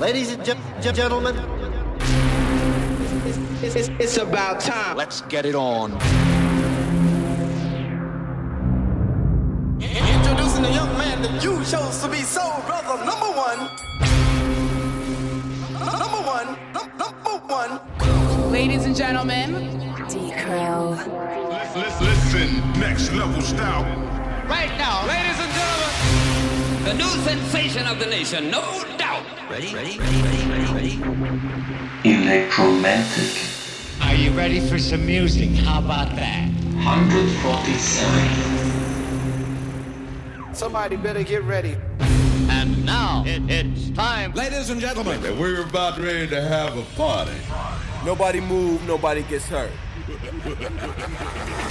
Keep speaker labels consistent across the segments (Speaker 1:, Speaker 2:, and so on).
Speaker 1: Ladies and ge- gentlemen,
Speaker 2: It's, it's, it's about time.
Speaker 3: Let's get it on.
Speaker 4: Introducing the young man that you chose to be soul brother number one. Number one. Number one.
Speaker 5: Ladies and gentlemen,
Speaker 6: D-Crow.
Speaker 7: Listen, listen, next level style.
Speaker 8: Right now, ladies and gentlemen, the new sensation of the nation, no doubt.
Speaker 9: Ready? Ready? Ready? Ready? Ready? Ready?
Speaker 10: Electromantic
Speaker 11: Are you ready for some music? How about that?
Speaker 10: 147.
Speaker 4: Somebody better get ready.
Speaker 3: And now it, it's time.
Speaker 11: Ladies and gentlemen,
Speaker 7: And we're about ready to have a party.
Speaker 12: Nobody move, nobody gets hurt.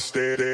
Speaker 1: in. on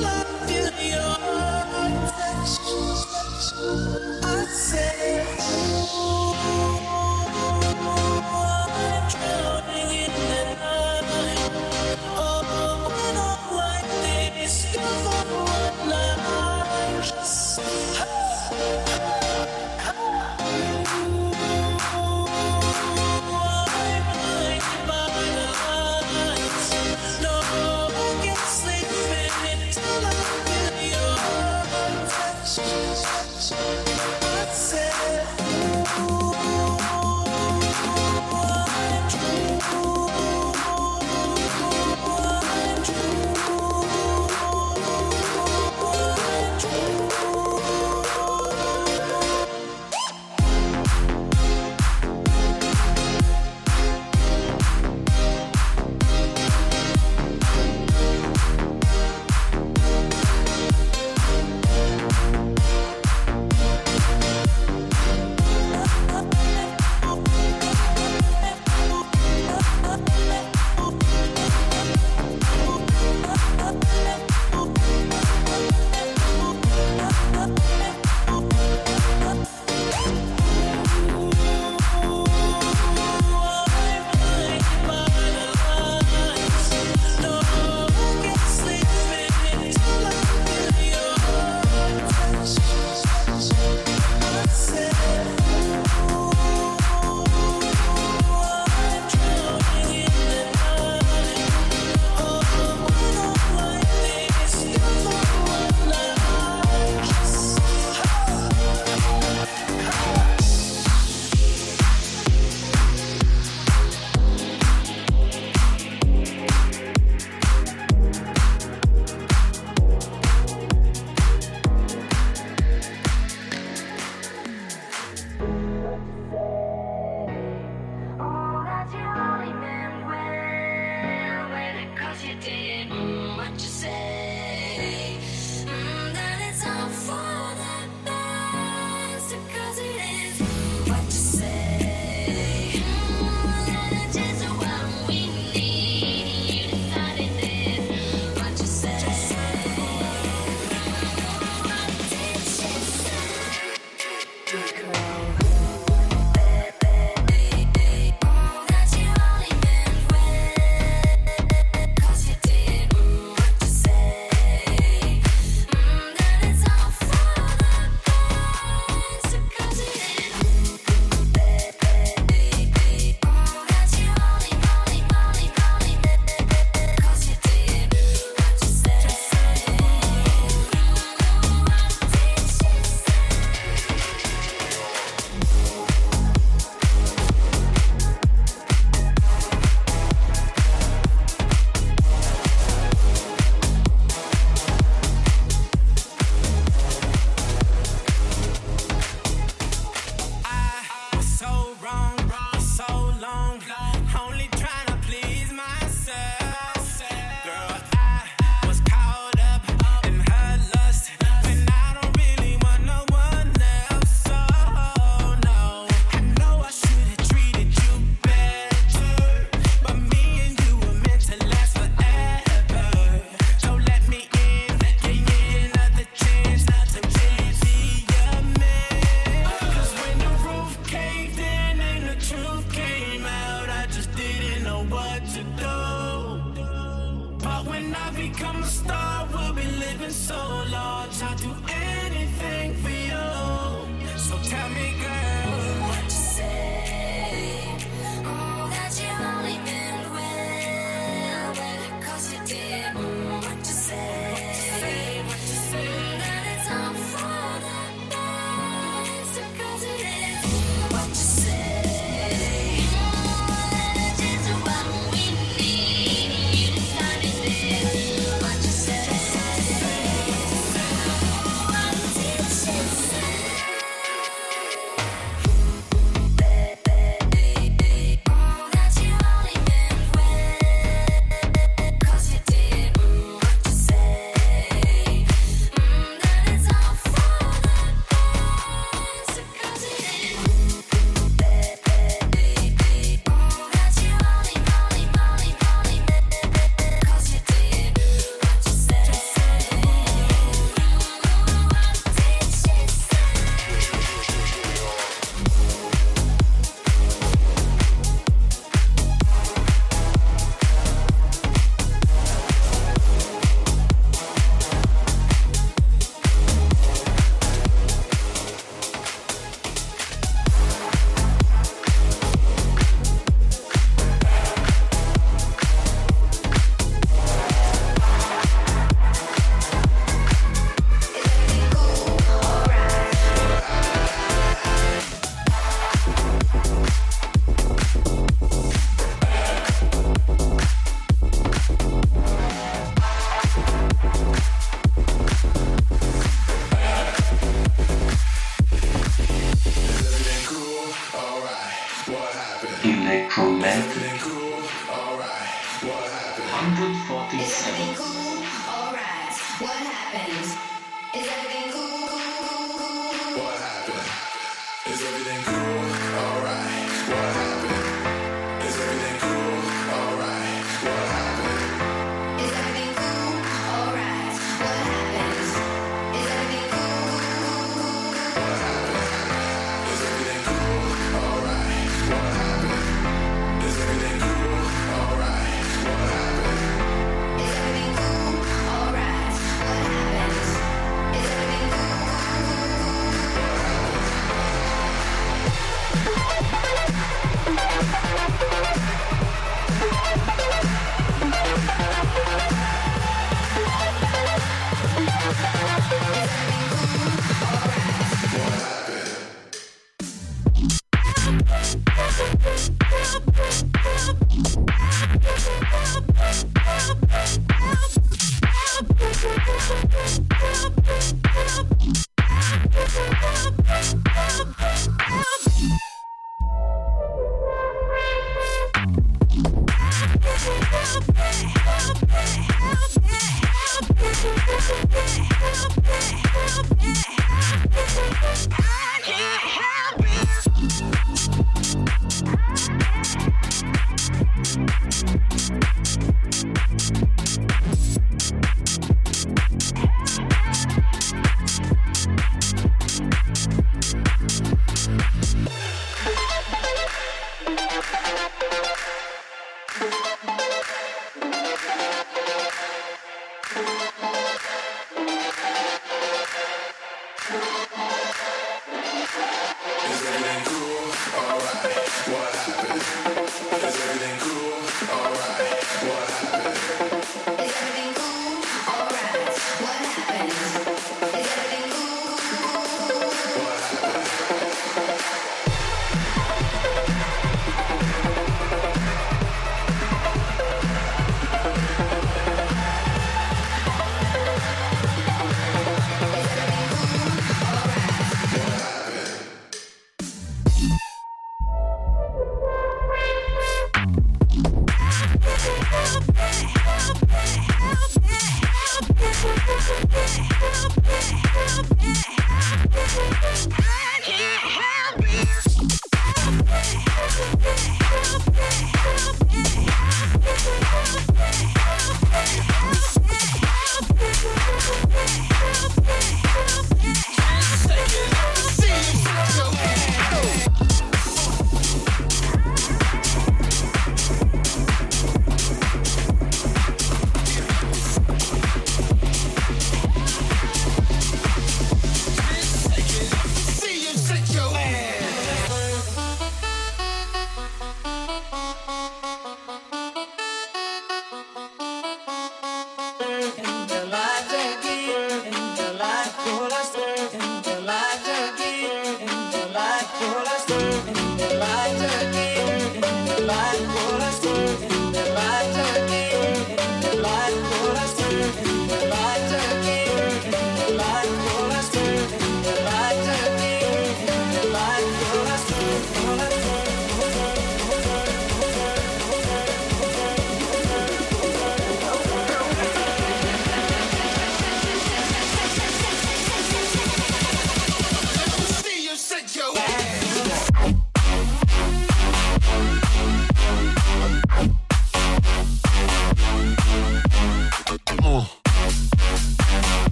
Speaker 1: Shit.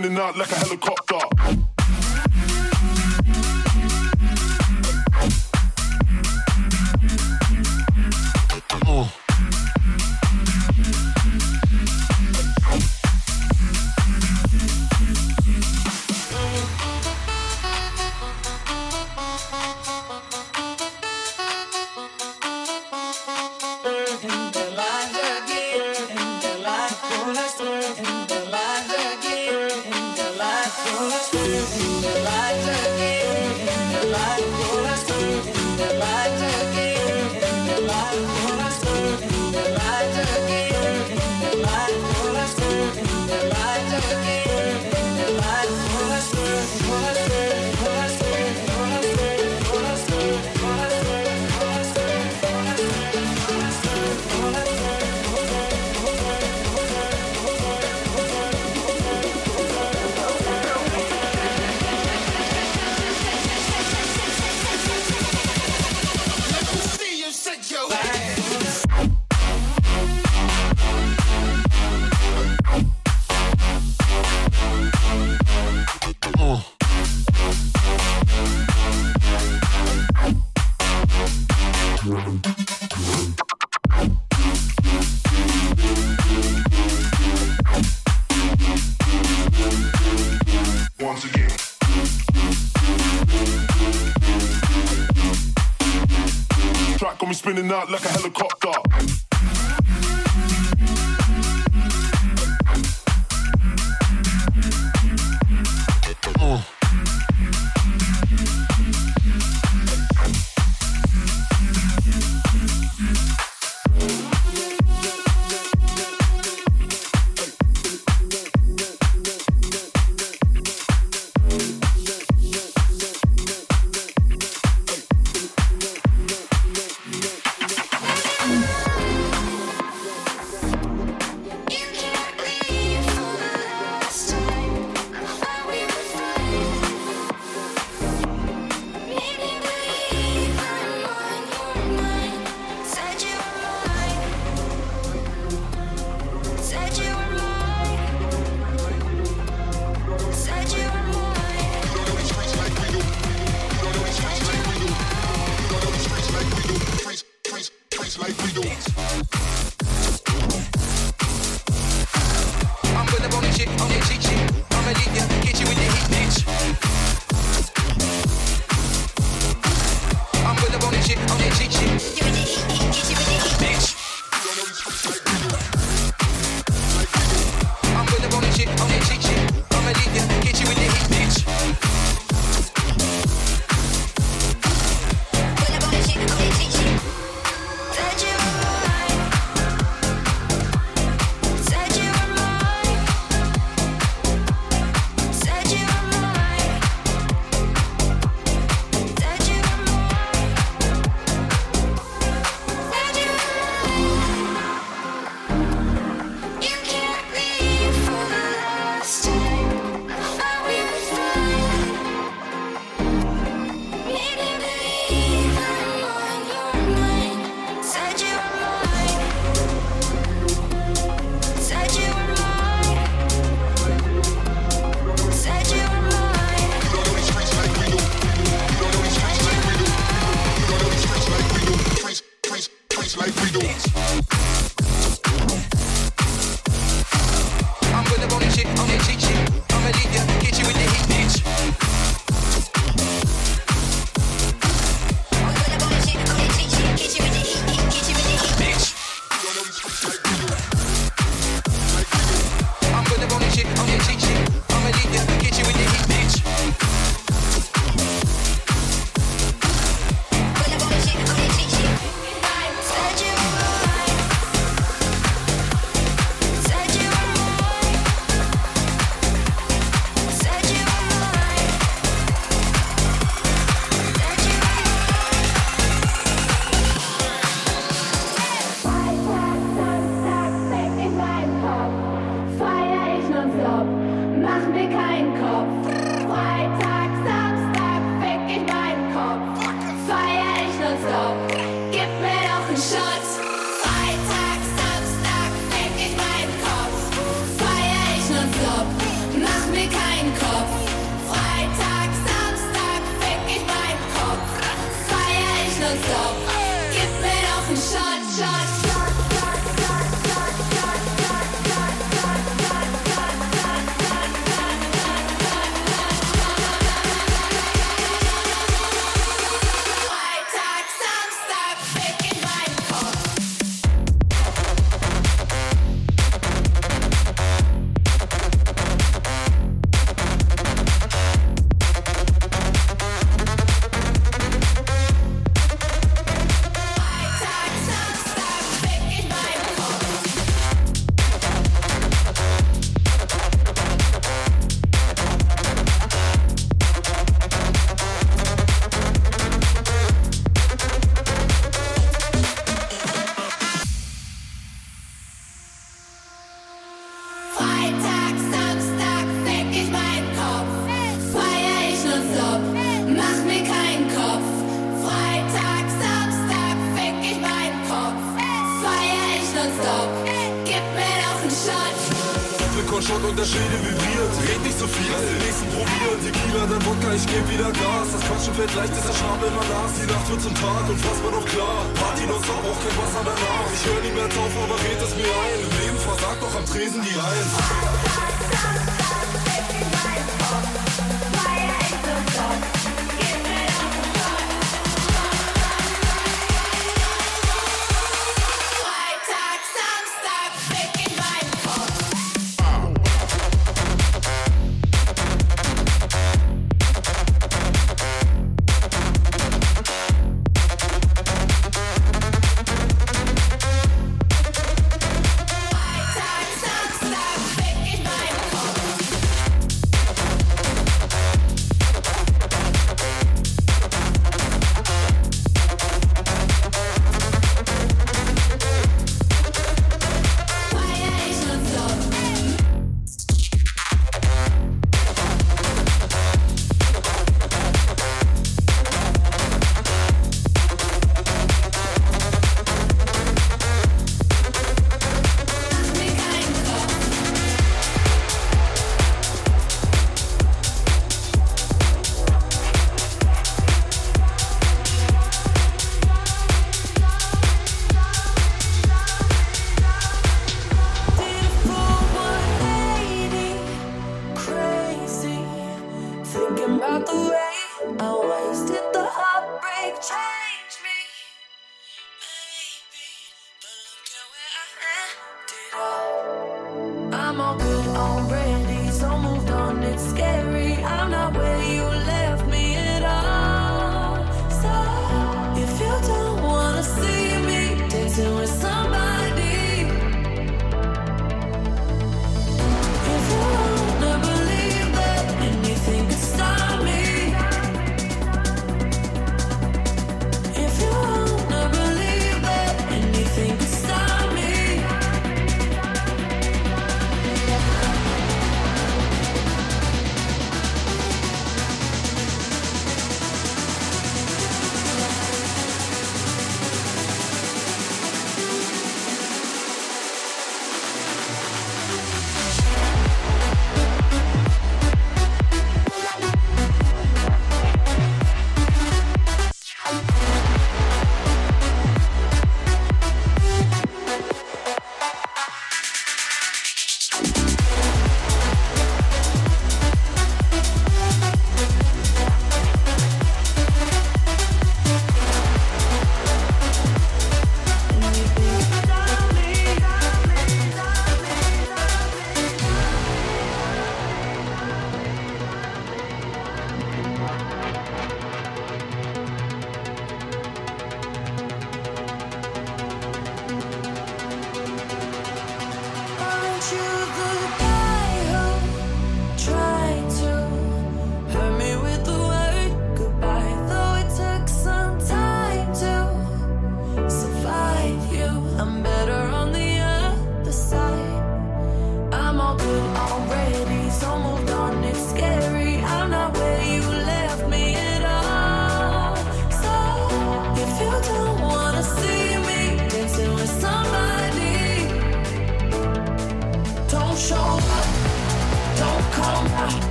Speaker 13: Spinning out like a helicopter.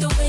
Speaker 14: The
Speaker 13: way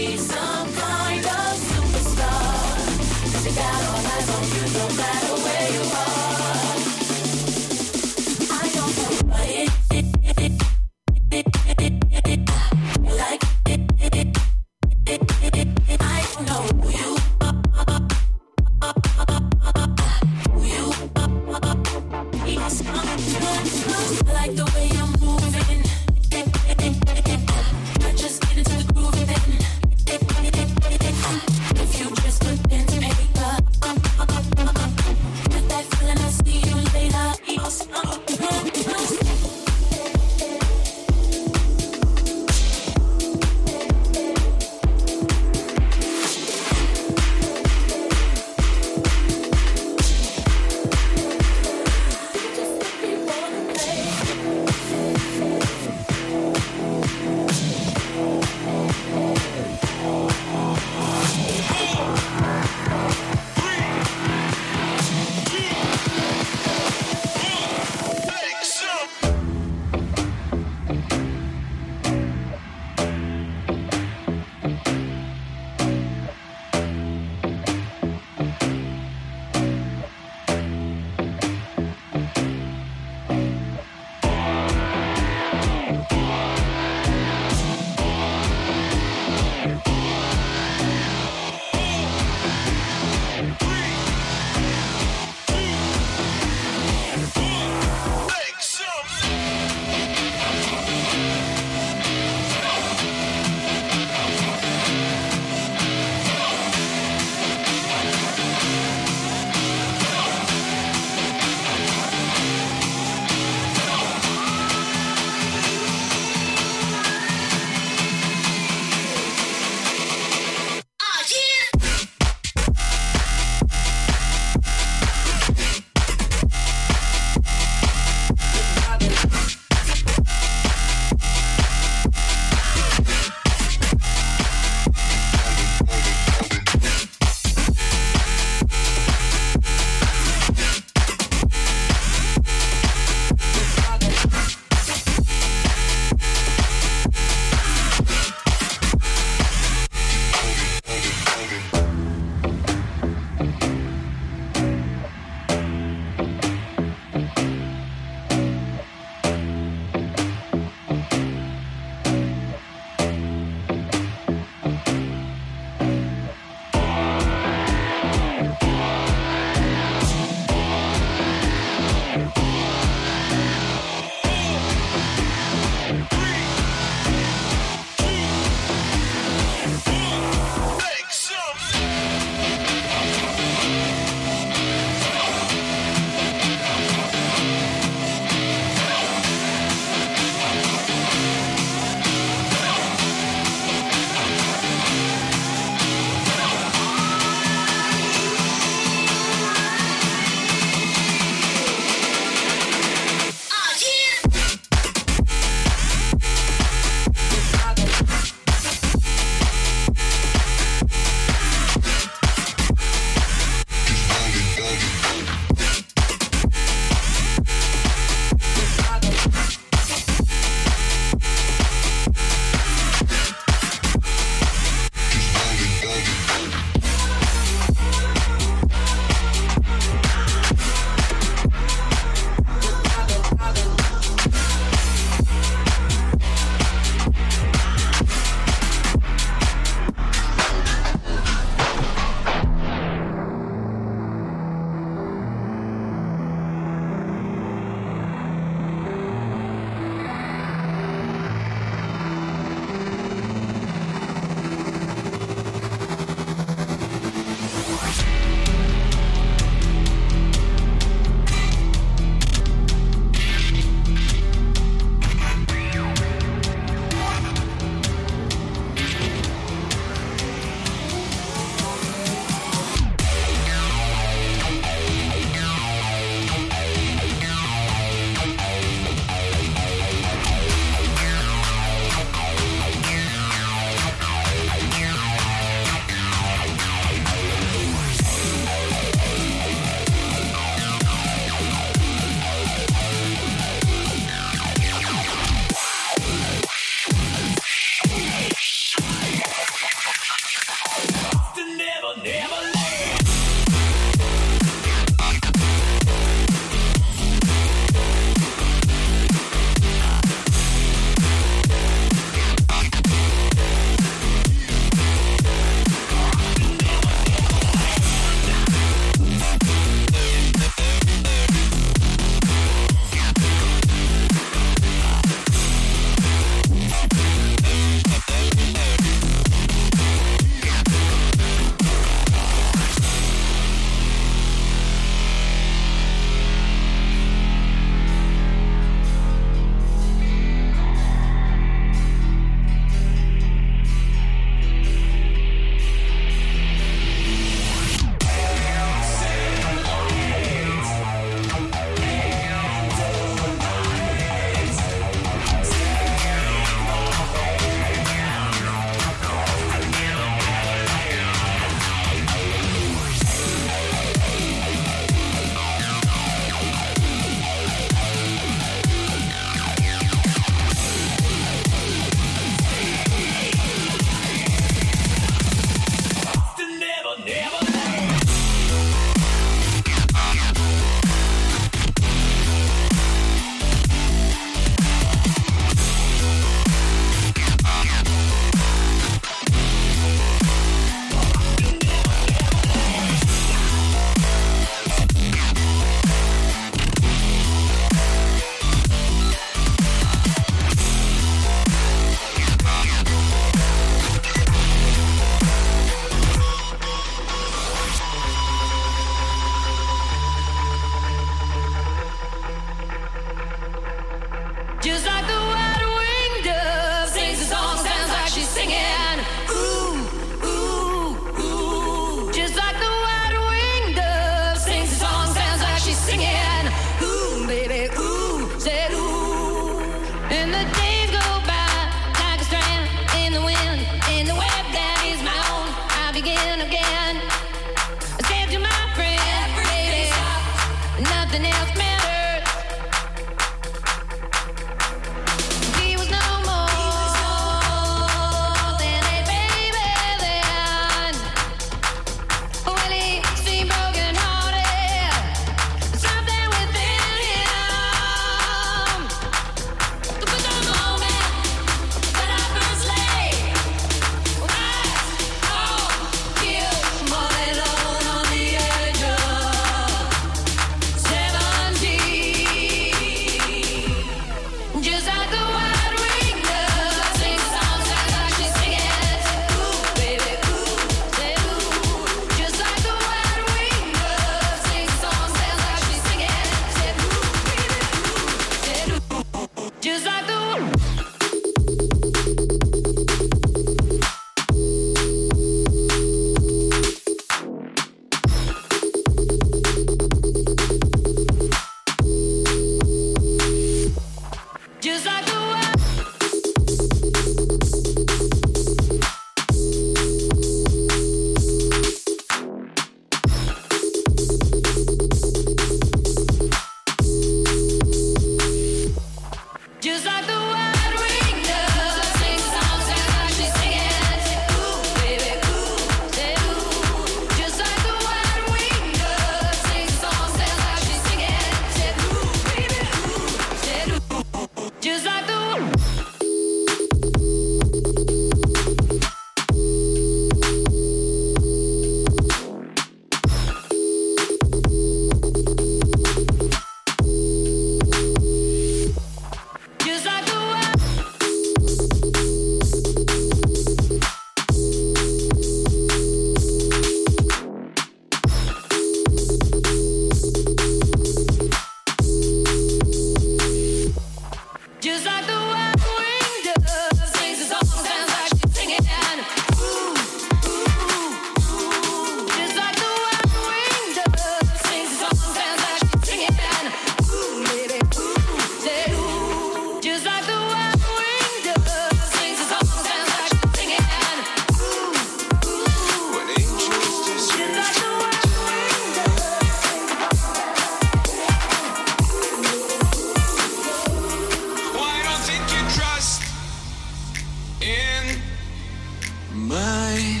Speaker 15: my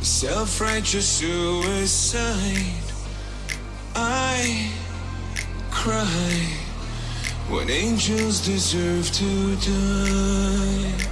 Speaker 15: self-righteous suicide. I cry when angels deserve to
Speaker 1: die.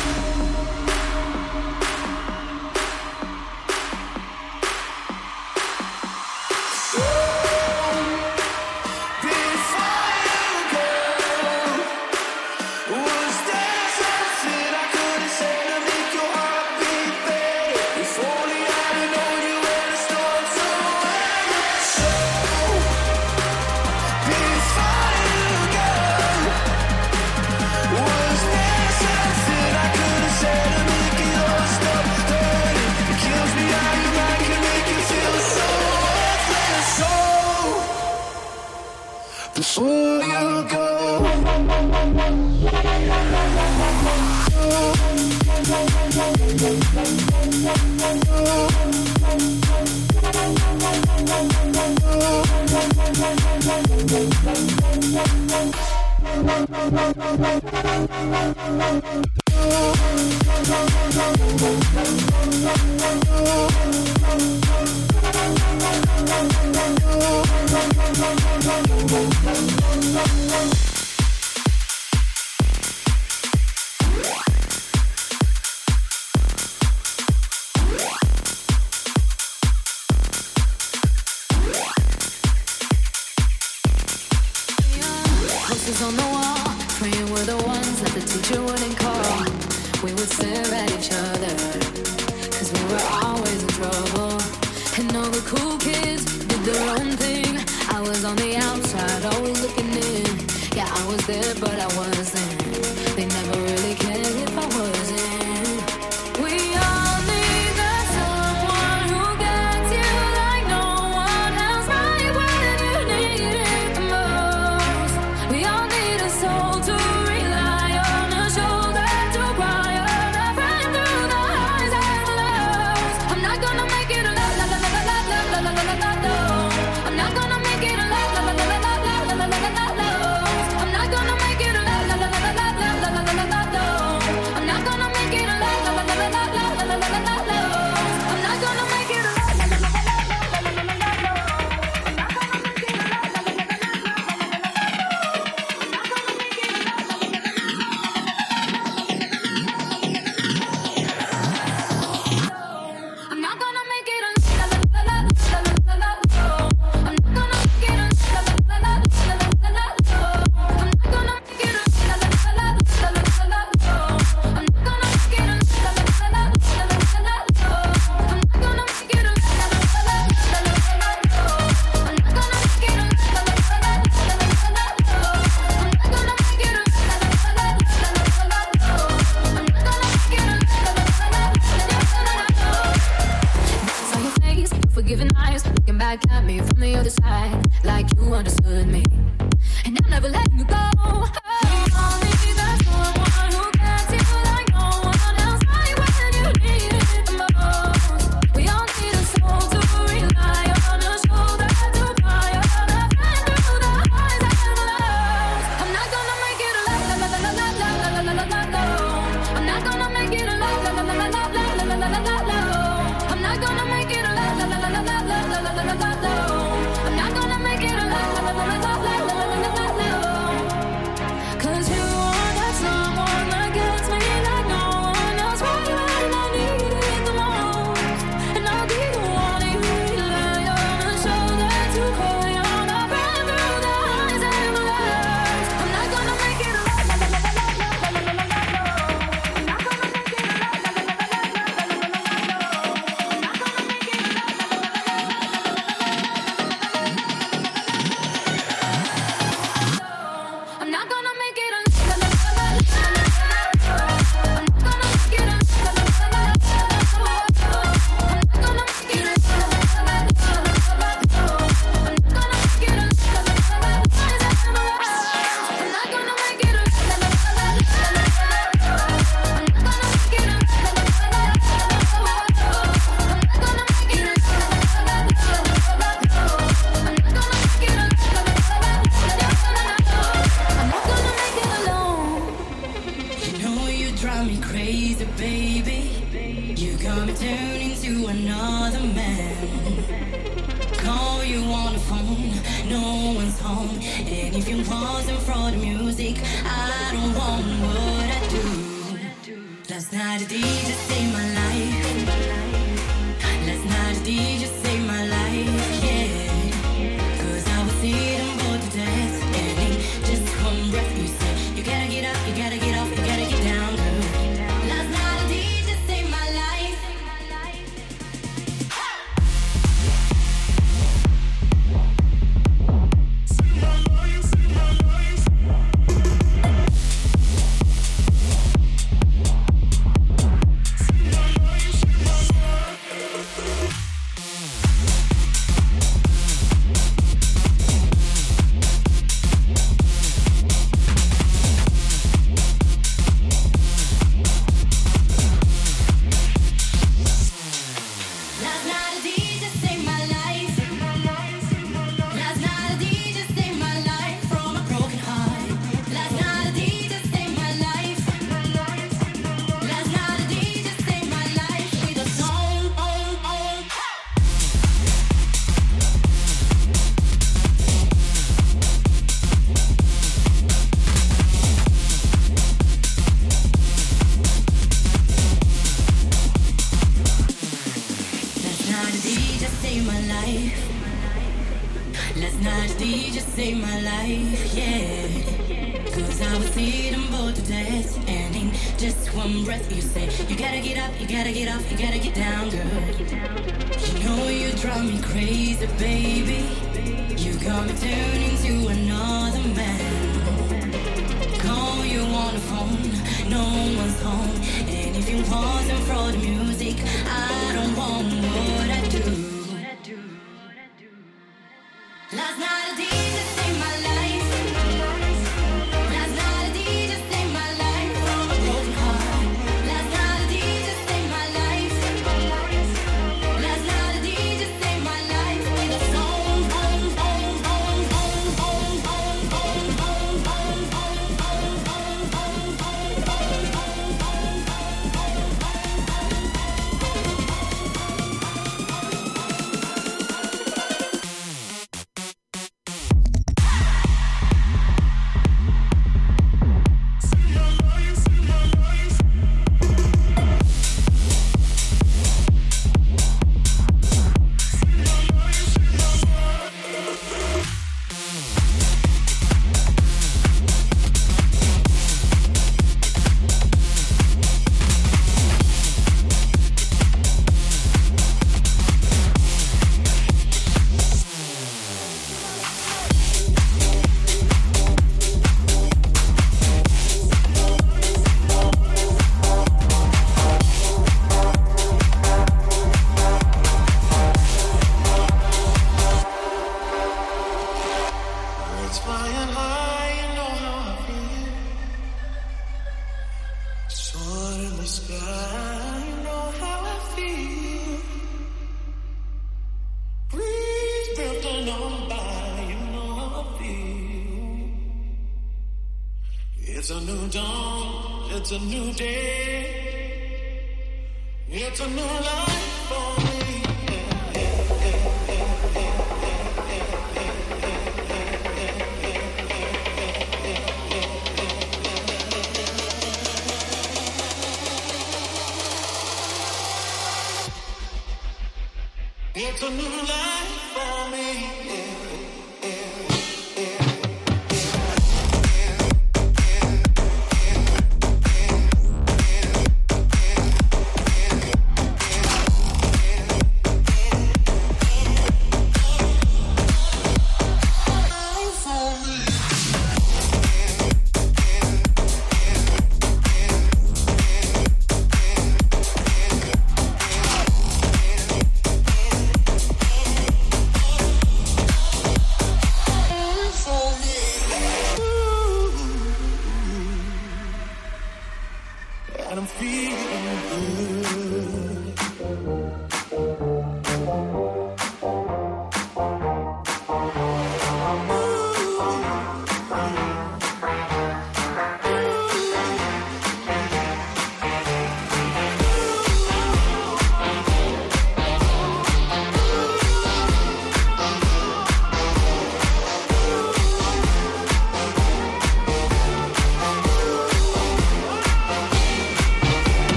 Speaker 16: Thank you.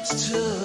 Speaker 5: it's
Speaker 17: true.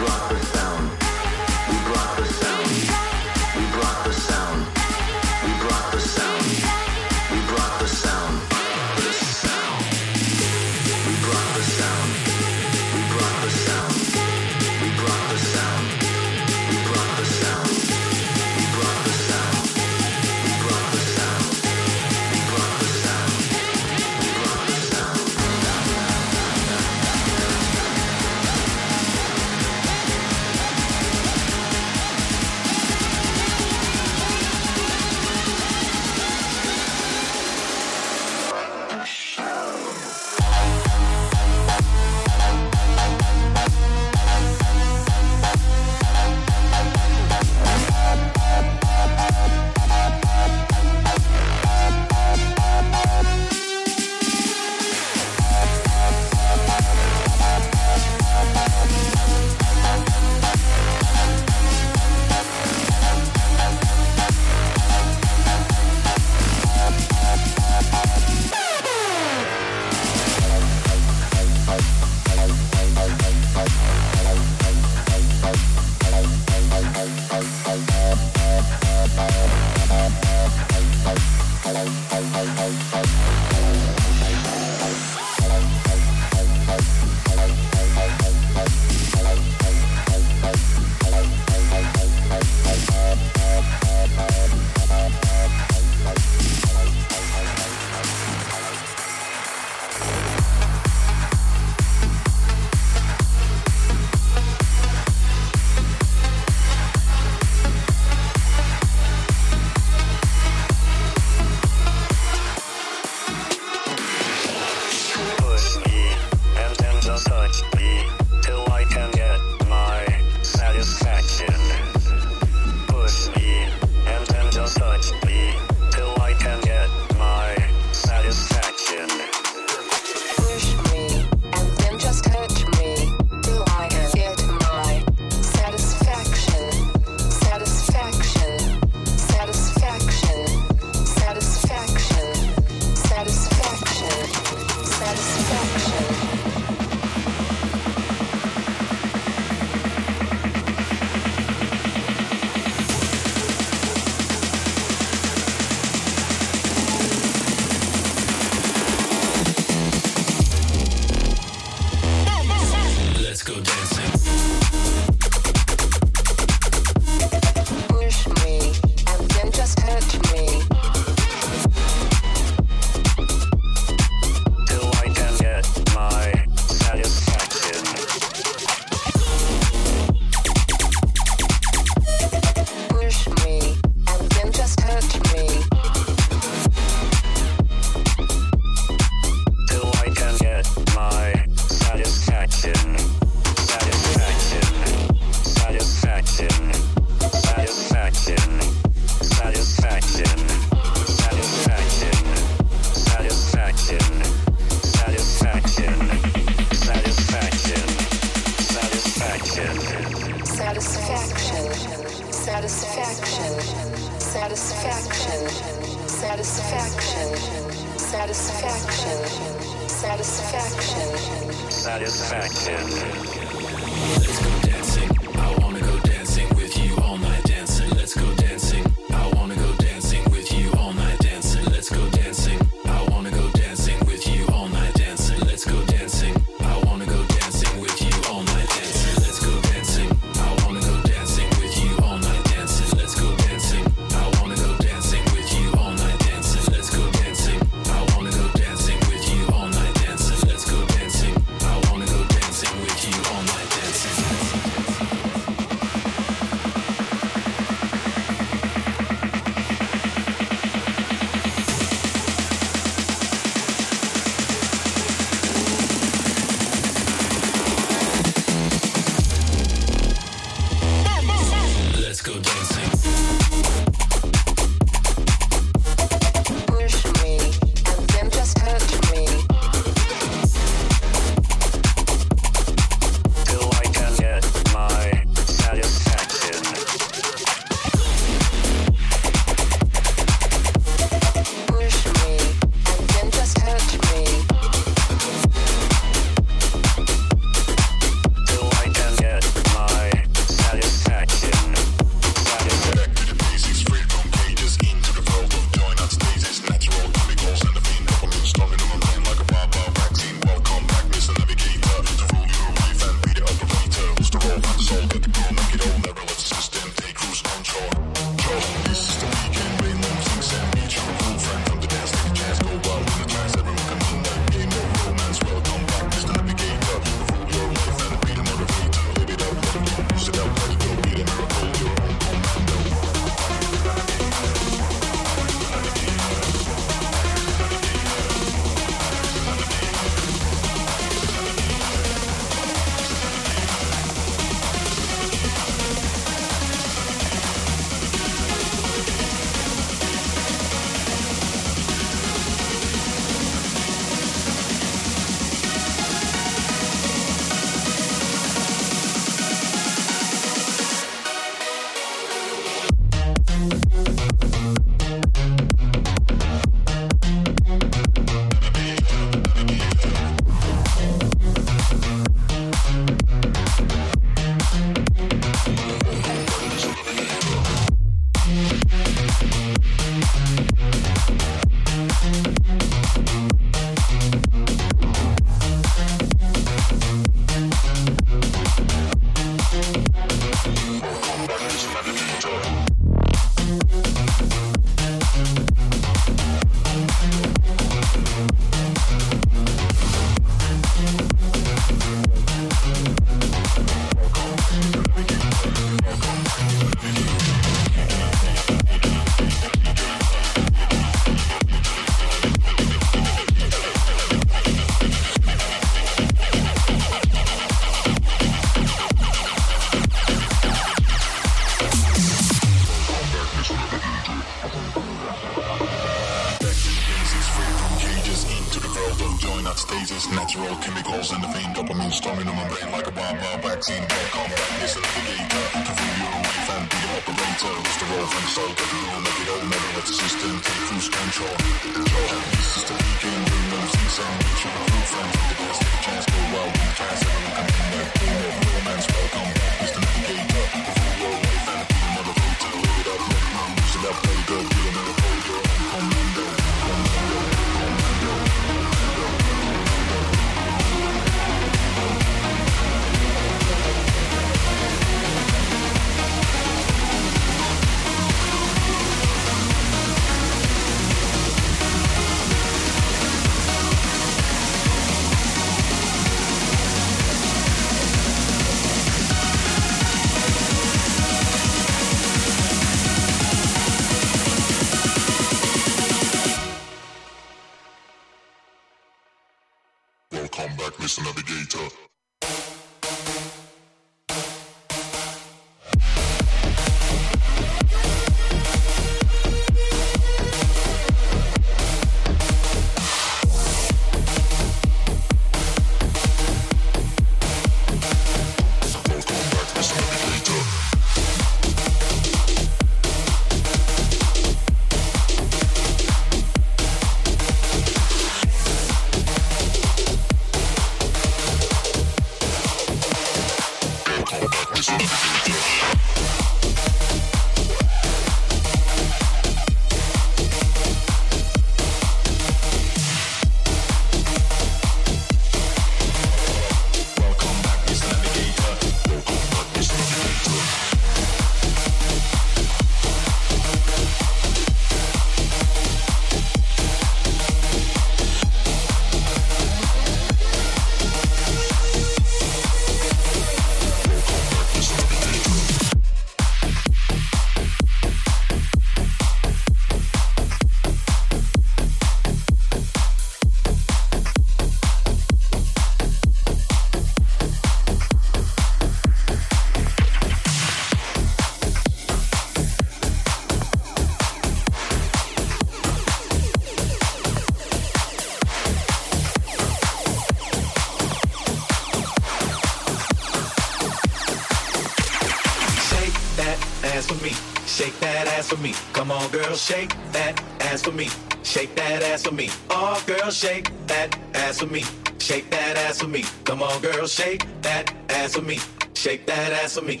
Speaker 17: girl, shake that ass for me. Shake that ass for me. Oh, girl, shake that ass for me. Shake that ass for me. Come on, girl, shake that ass for me. Shake that ass for me.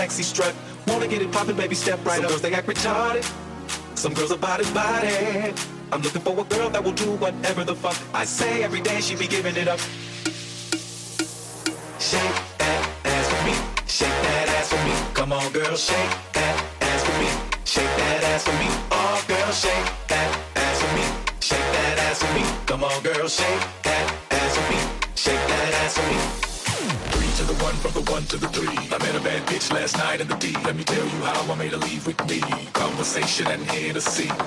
Speaker 17: sexy strut. Wanna get it poppin', baby, step right
Speaker 14: Some
Speaker 17: up.
Speaker 14: Some girls,
Speaker 17: they act retarded. Some girls are body body. I'm looking for a girl that will do whatever the fuck I say every day. She be giving it up. Shake that ass for me. Shake that ass for me. Come on, girl, shake
Speaker 14: And here to
Speaker 18: see.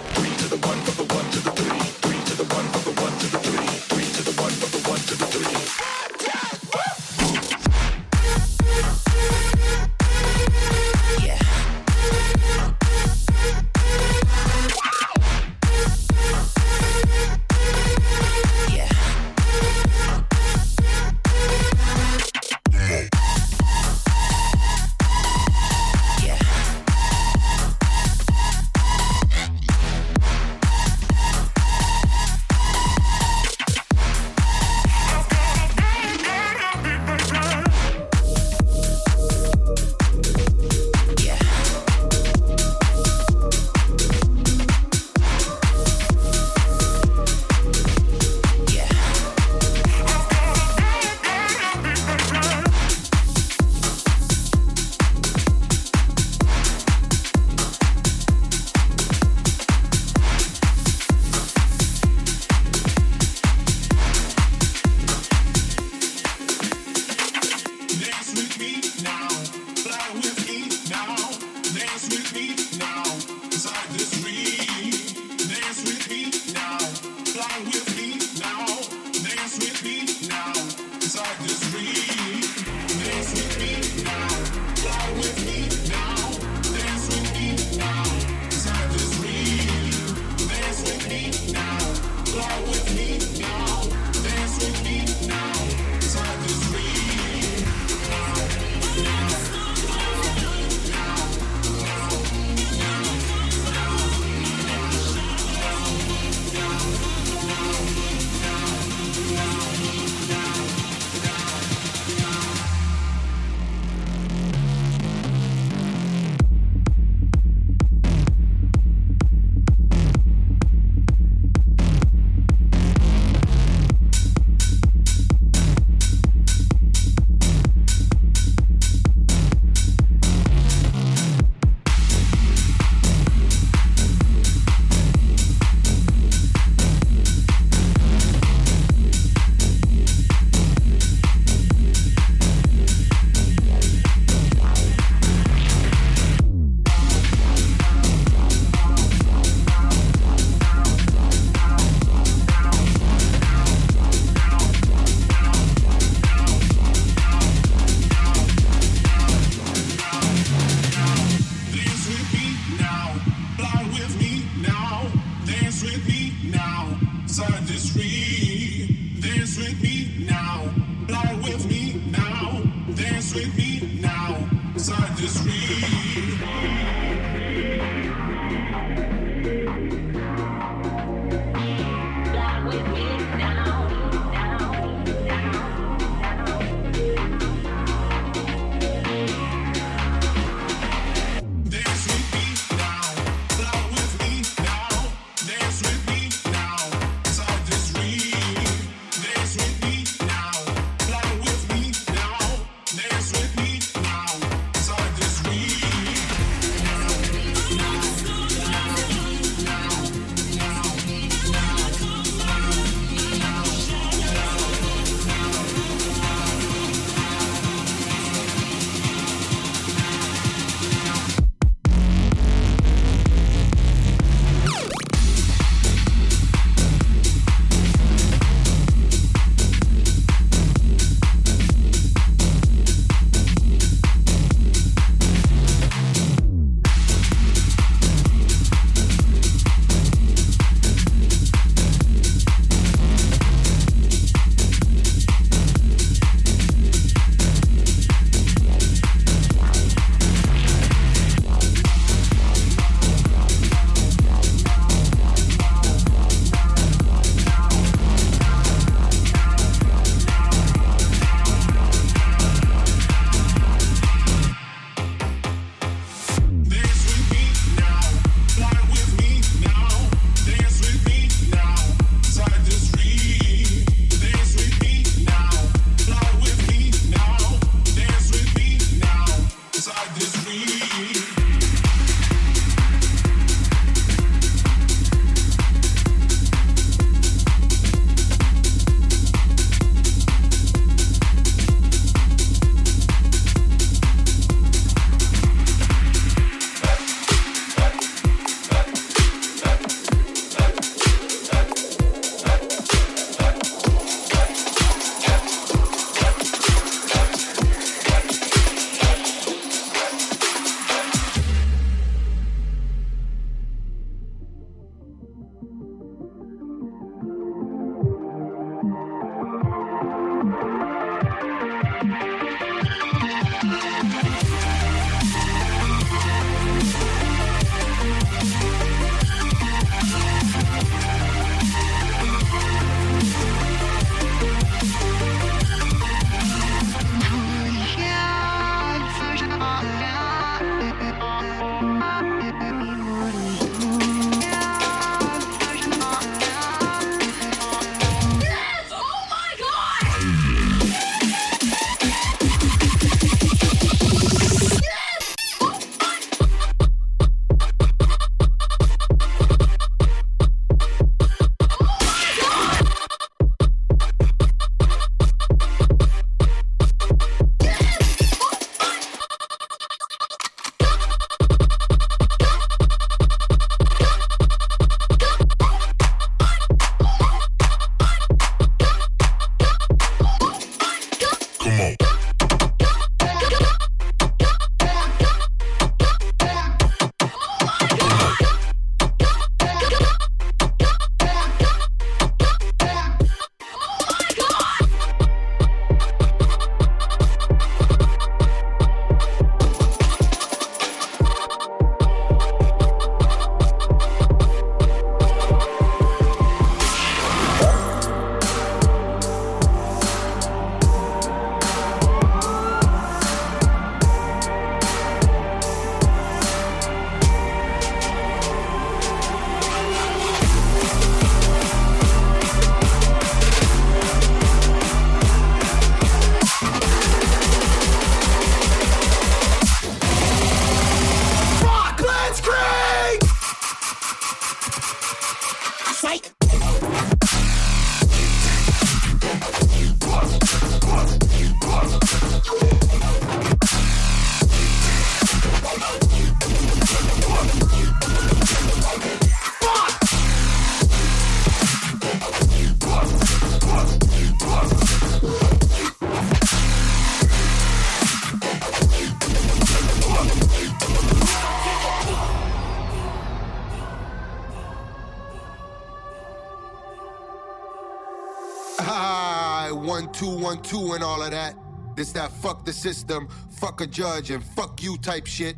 Speaker 18: Two, and all of that. This that fuck the system, fuck a judge, and fuck you type shit.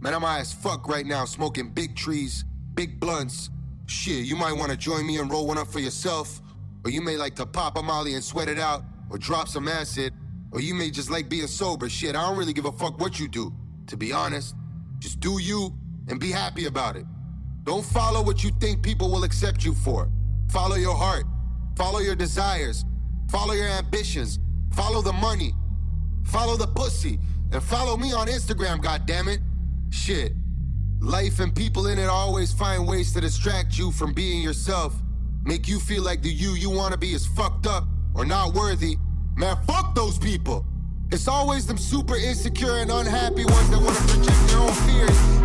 Speaker 18: Man, I'm high as fuck right now, smoking big trees, big blunts. Shit, you might wanna join me and roll one up for yourself. Or you may like to pop a molly and sweat it out, or drop some acid. Or you may just like being sober. Shit, I don't really give a fuck what you do. To be honest, just do you and be happy about it. Don't follow what you think people will accept you for. Follow your heart. Follow your desires. Follow your ambitions. Follow the money. Follow the pussy. And follow me on Instagram, goddammit. Shit. Life and people in it always find ways to distract you from being yourself. Make you feel like the you you wanna be is fucked up or not worthy. Man, fuck those people. It's always them super insecure and unhappy ones that wanna project their own fears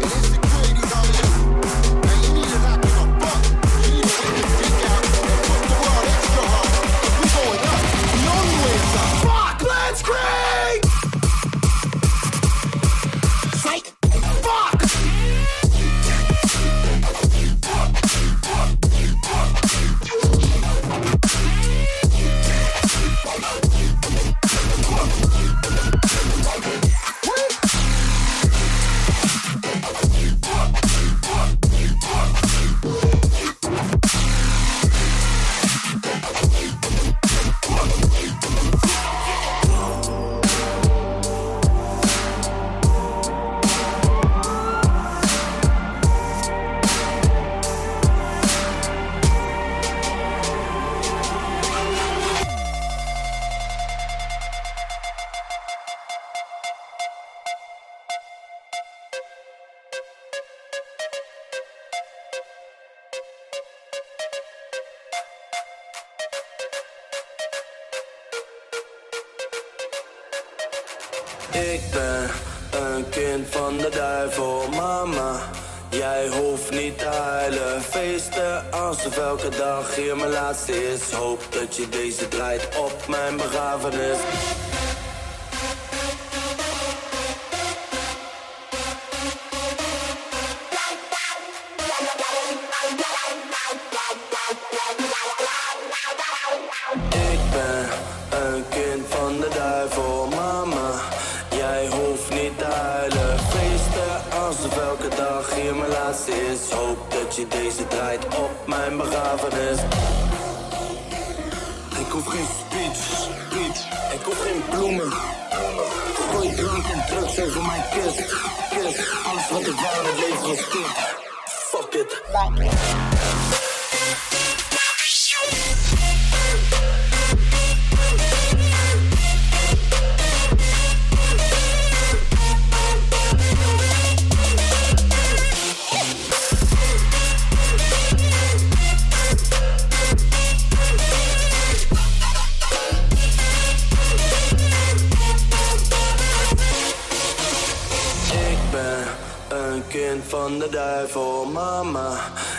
Speaker 16: elke dag hier mijn laatste is. Hoop dat je deze draait op mijn begrafenis. Geen speech, speech. Ik hoef geen bloemen. Gooi drank en drugs over mijn kist, kist. Alles wat ik wou, leven was kut. Fuck it. van de duivel, mama.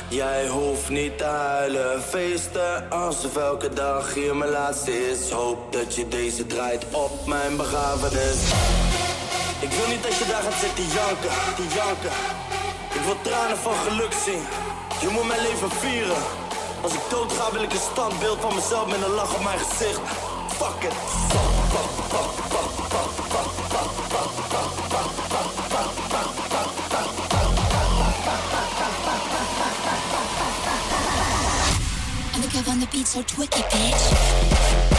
Speaker 16: Jij hoeft niet te huilen, feesten alsof elke dag hier mijn laatste is. Hoop dat je deze draait op mijn begrafenis. Ik wil niet dat je daar gaat zitten janken, die janken. Ik wil tranen van geluk zien. Je moet mijn leven vieren. Als ik dood ga wil ik een standbeeld van mezelf met een lach op mijn gezicht. Fuck it.
Speaker 19: the beat so twicky, bitch.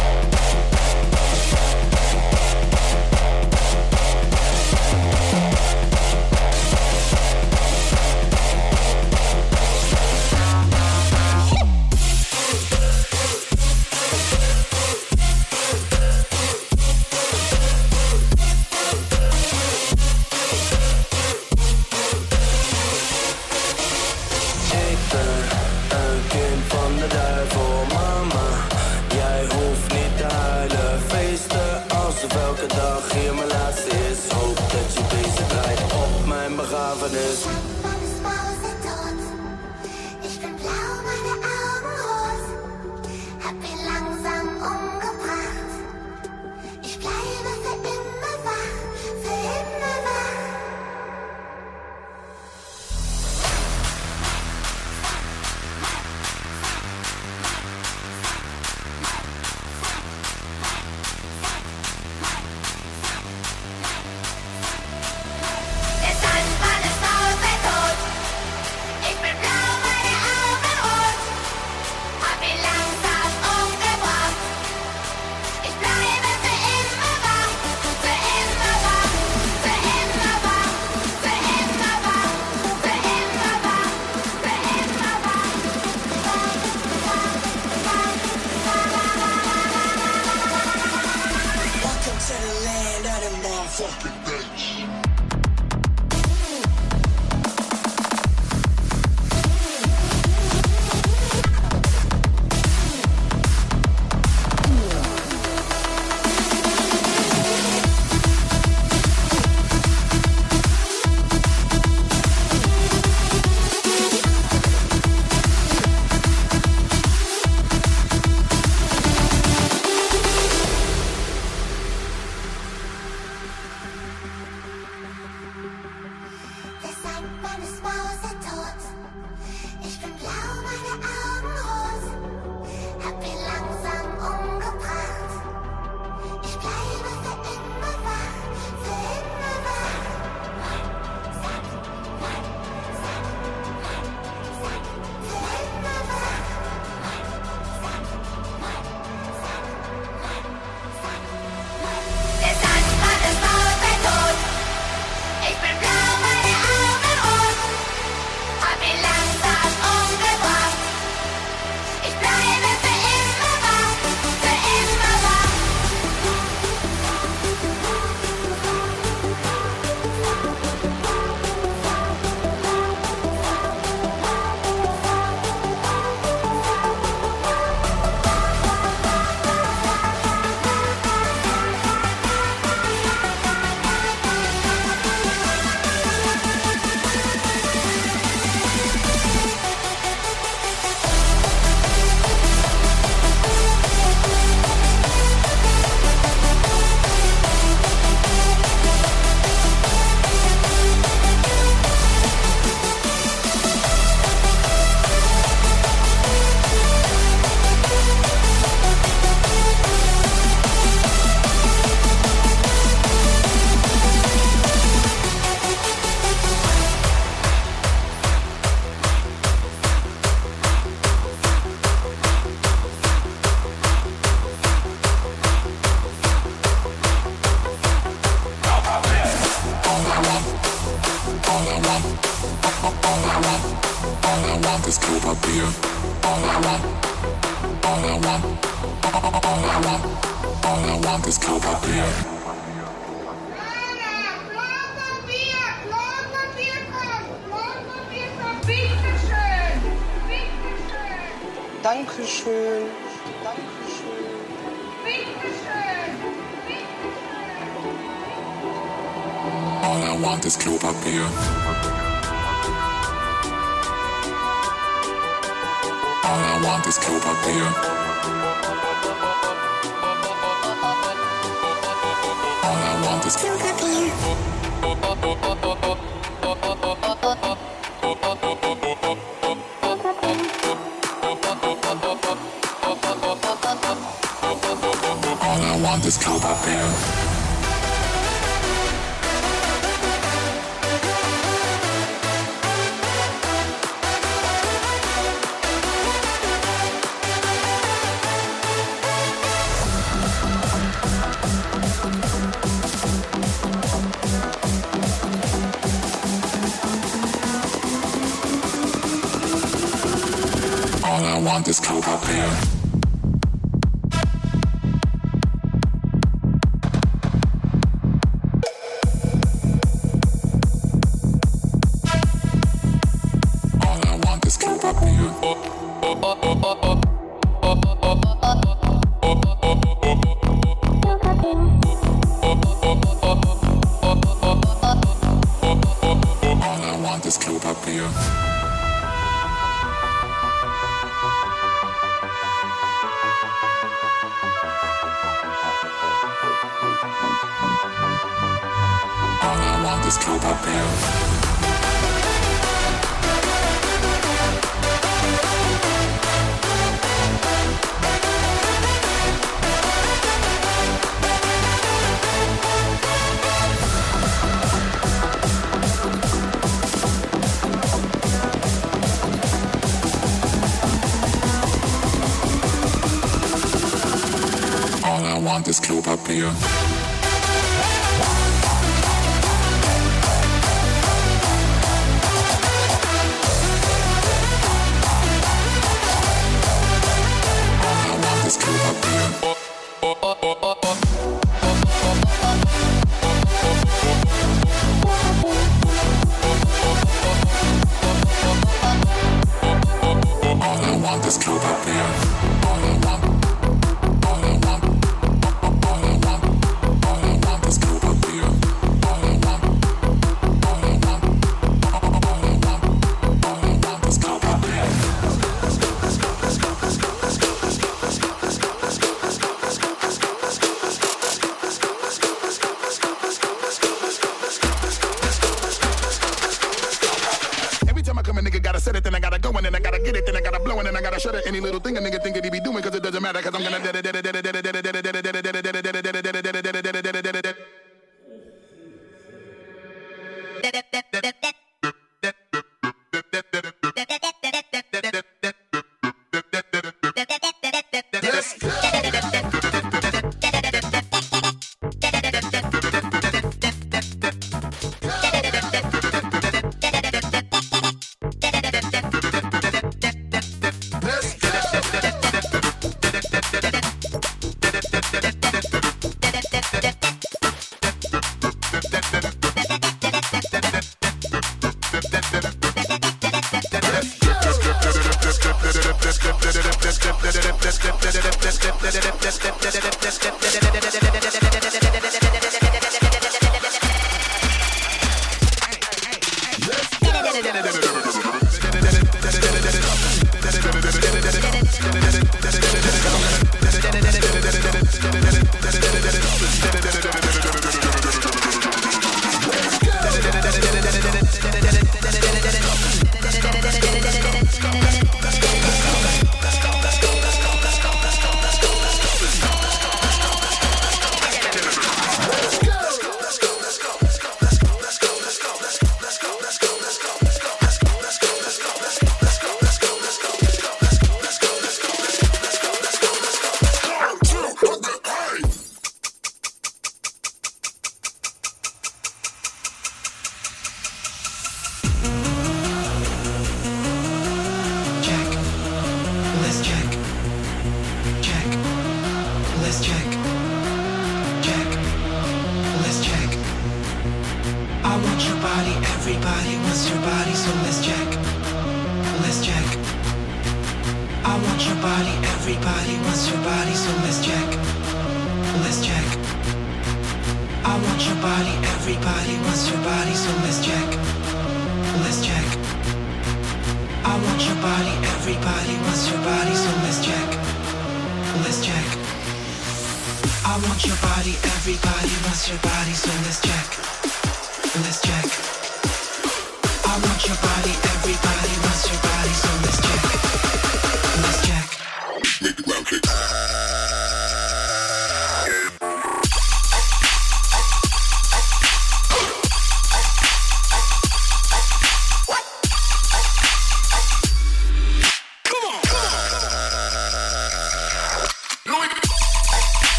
Speaker 20: oh, oh,
Speaker 21: oh, oh. oh.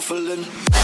Speaker 21: Shuffling.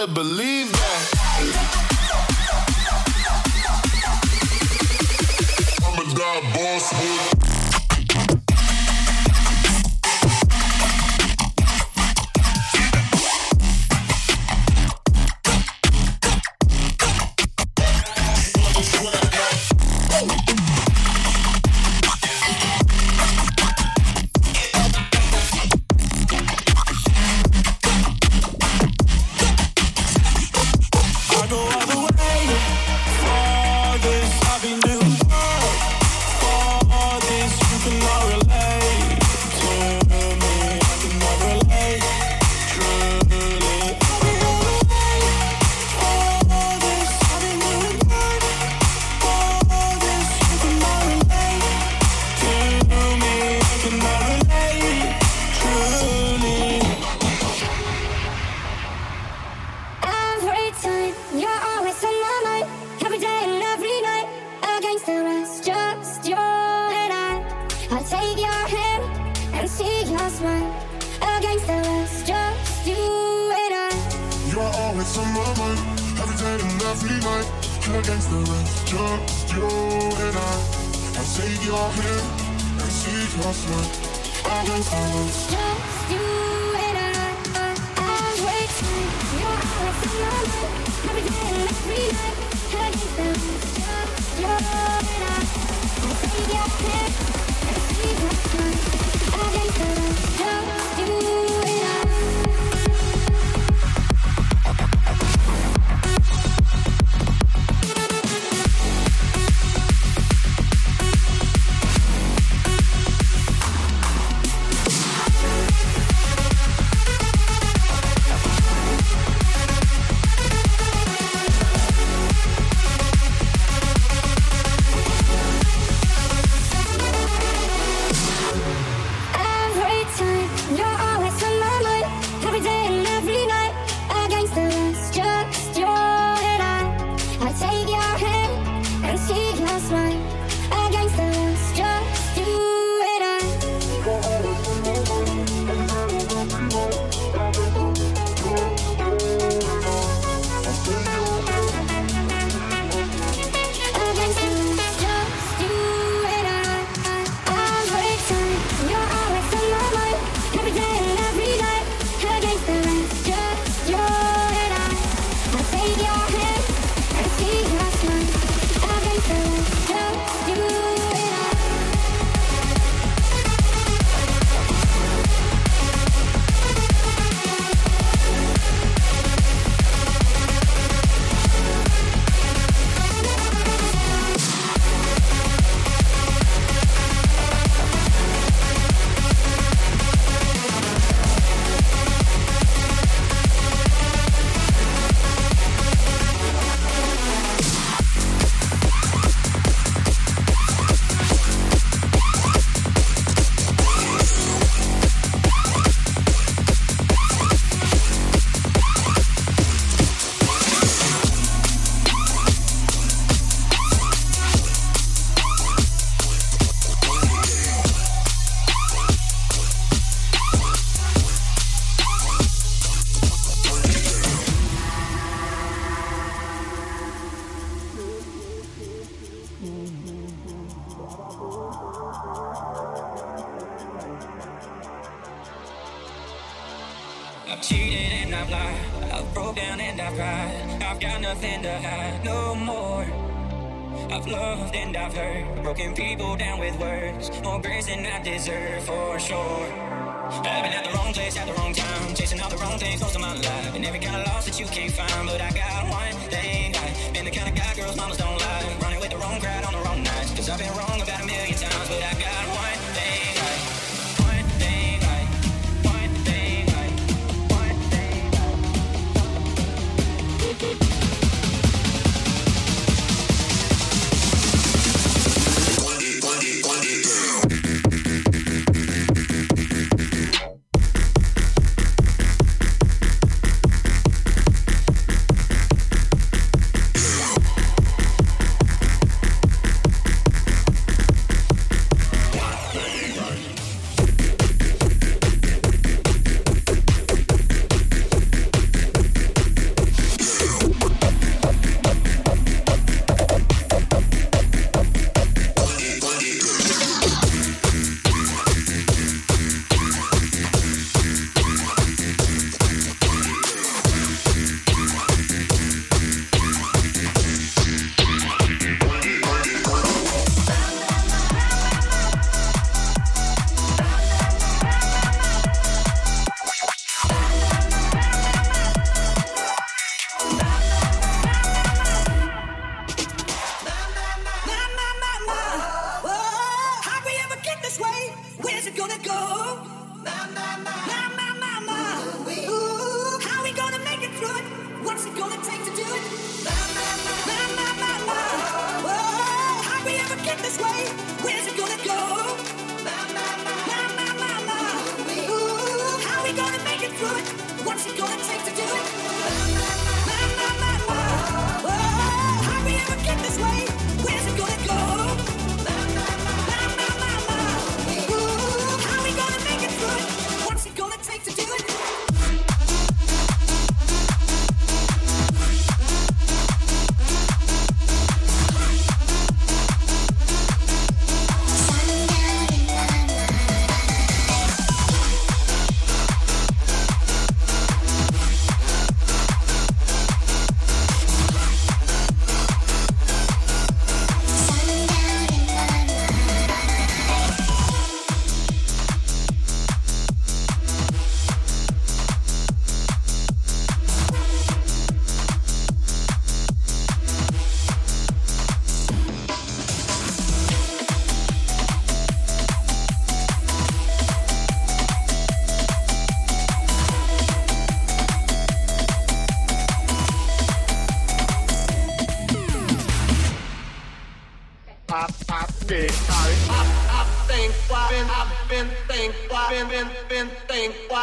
Speaker 7: Better believe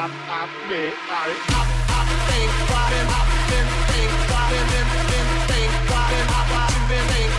Speaker 12: hop, hop, me,
Speaker 22: hop, hop, hop,
Speaker 17: think, body, hop, then, think, body, then, then, think,
Speaker 23: body, hop, then, think.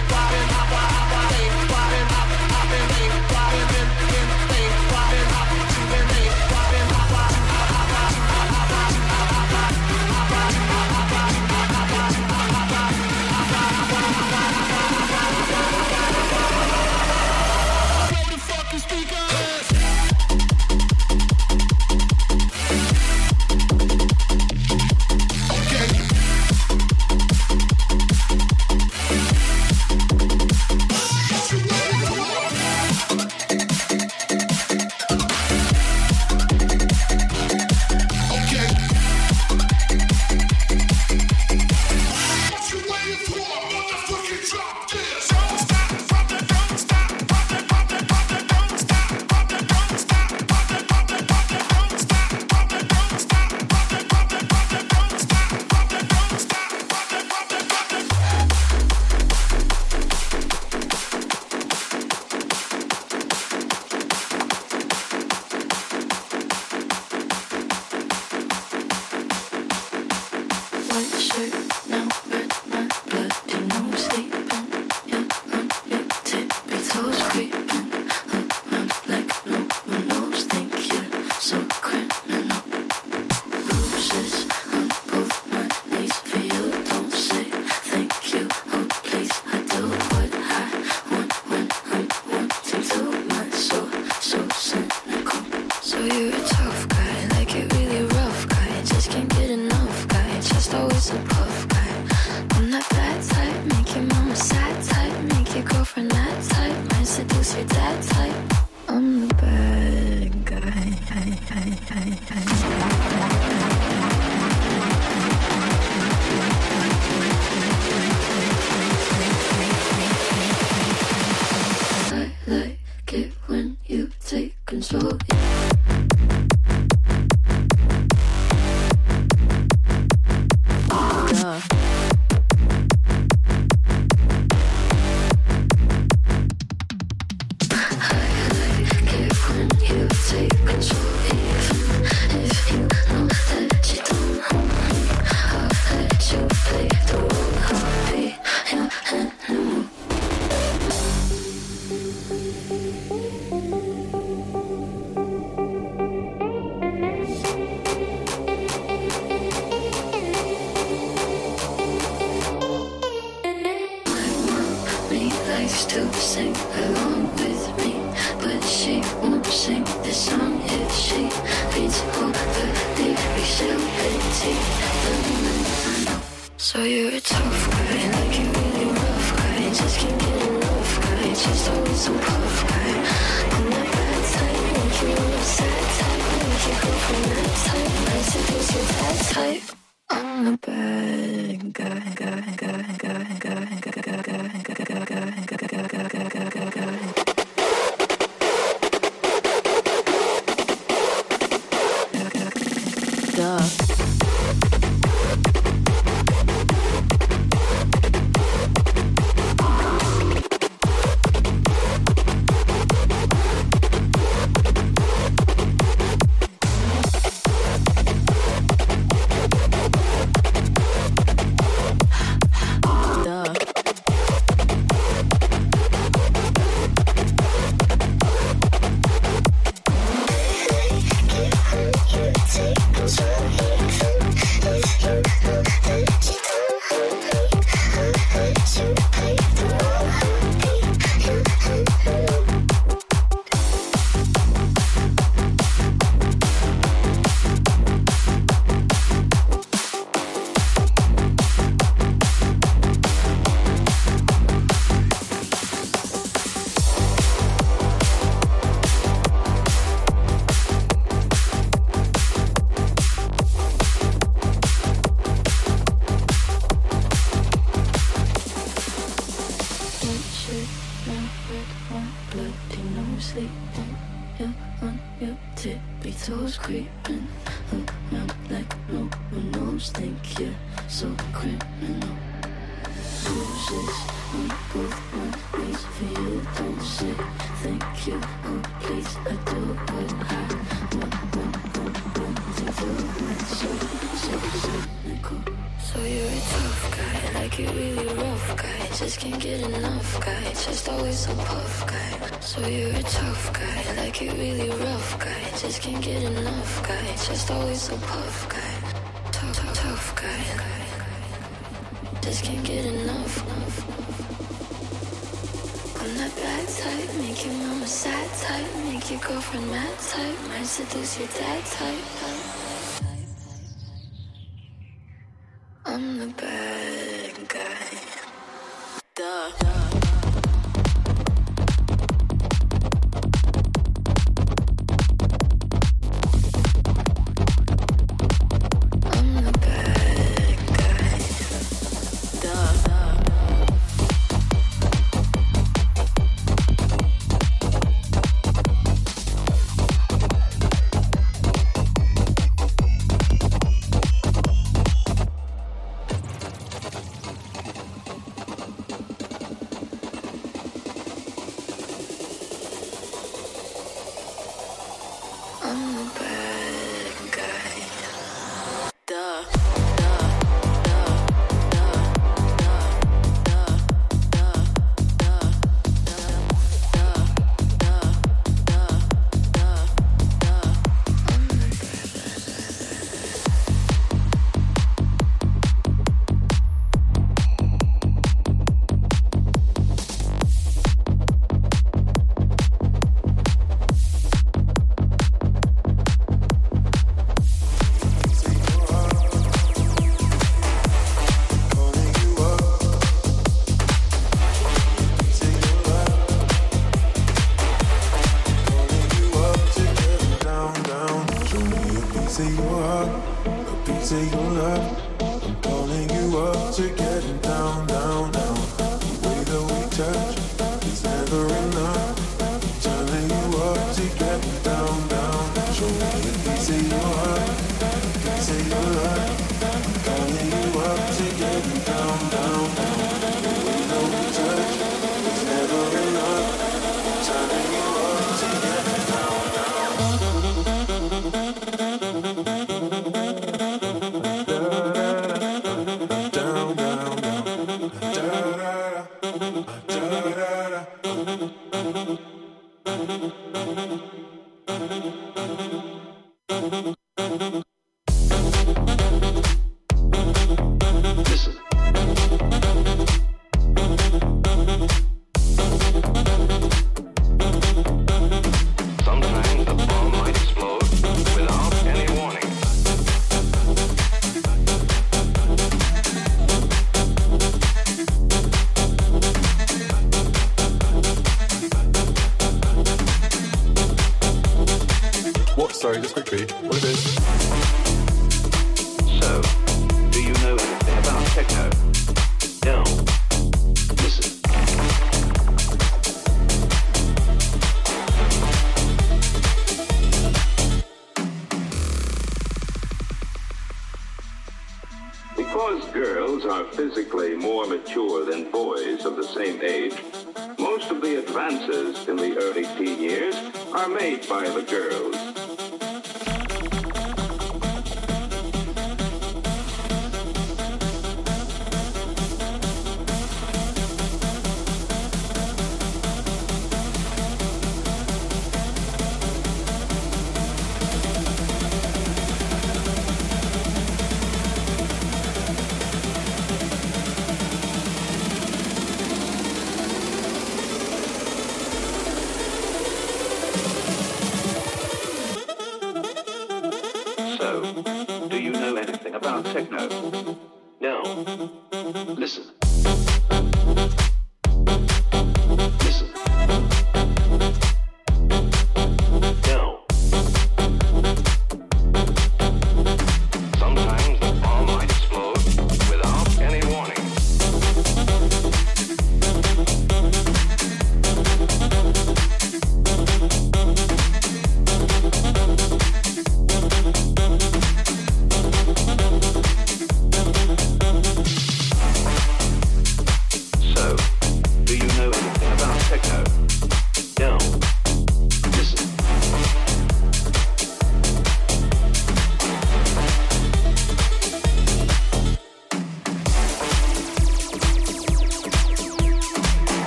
Speaker 23: Your girlfriend type, might seduce your dad type.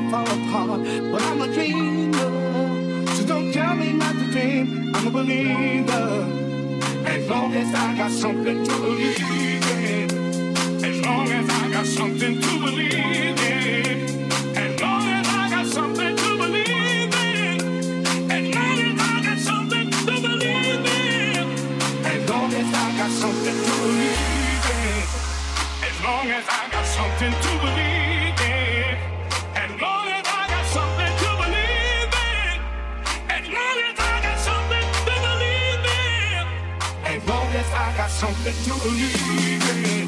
Speaker 24: gonna
Speaker 25: fall apart. But I'm a dreamer, so don't tell me not to dream. I'm a believer, as long as I got something to believe in. As long as I got something to believe in. As long as I got something to believe in. As long as I got something to believe in. As long as I got something to believe in. As long as I got something to That you believe in.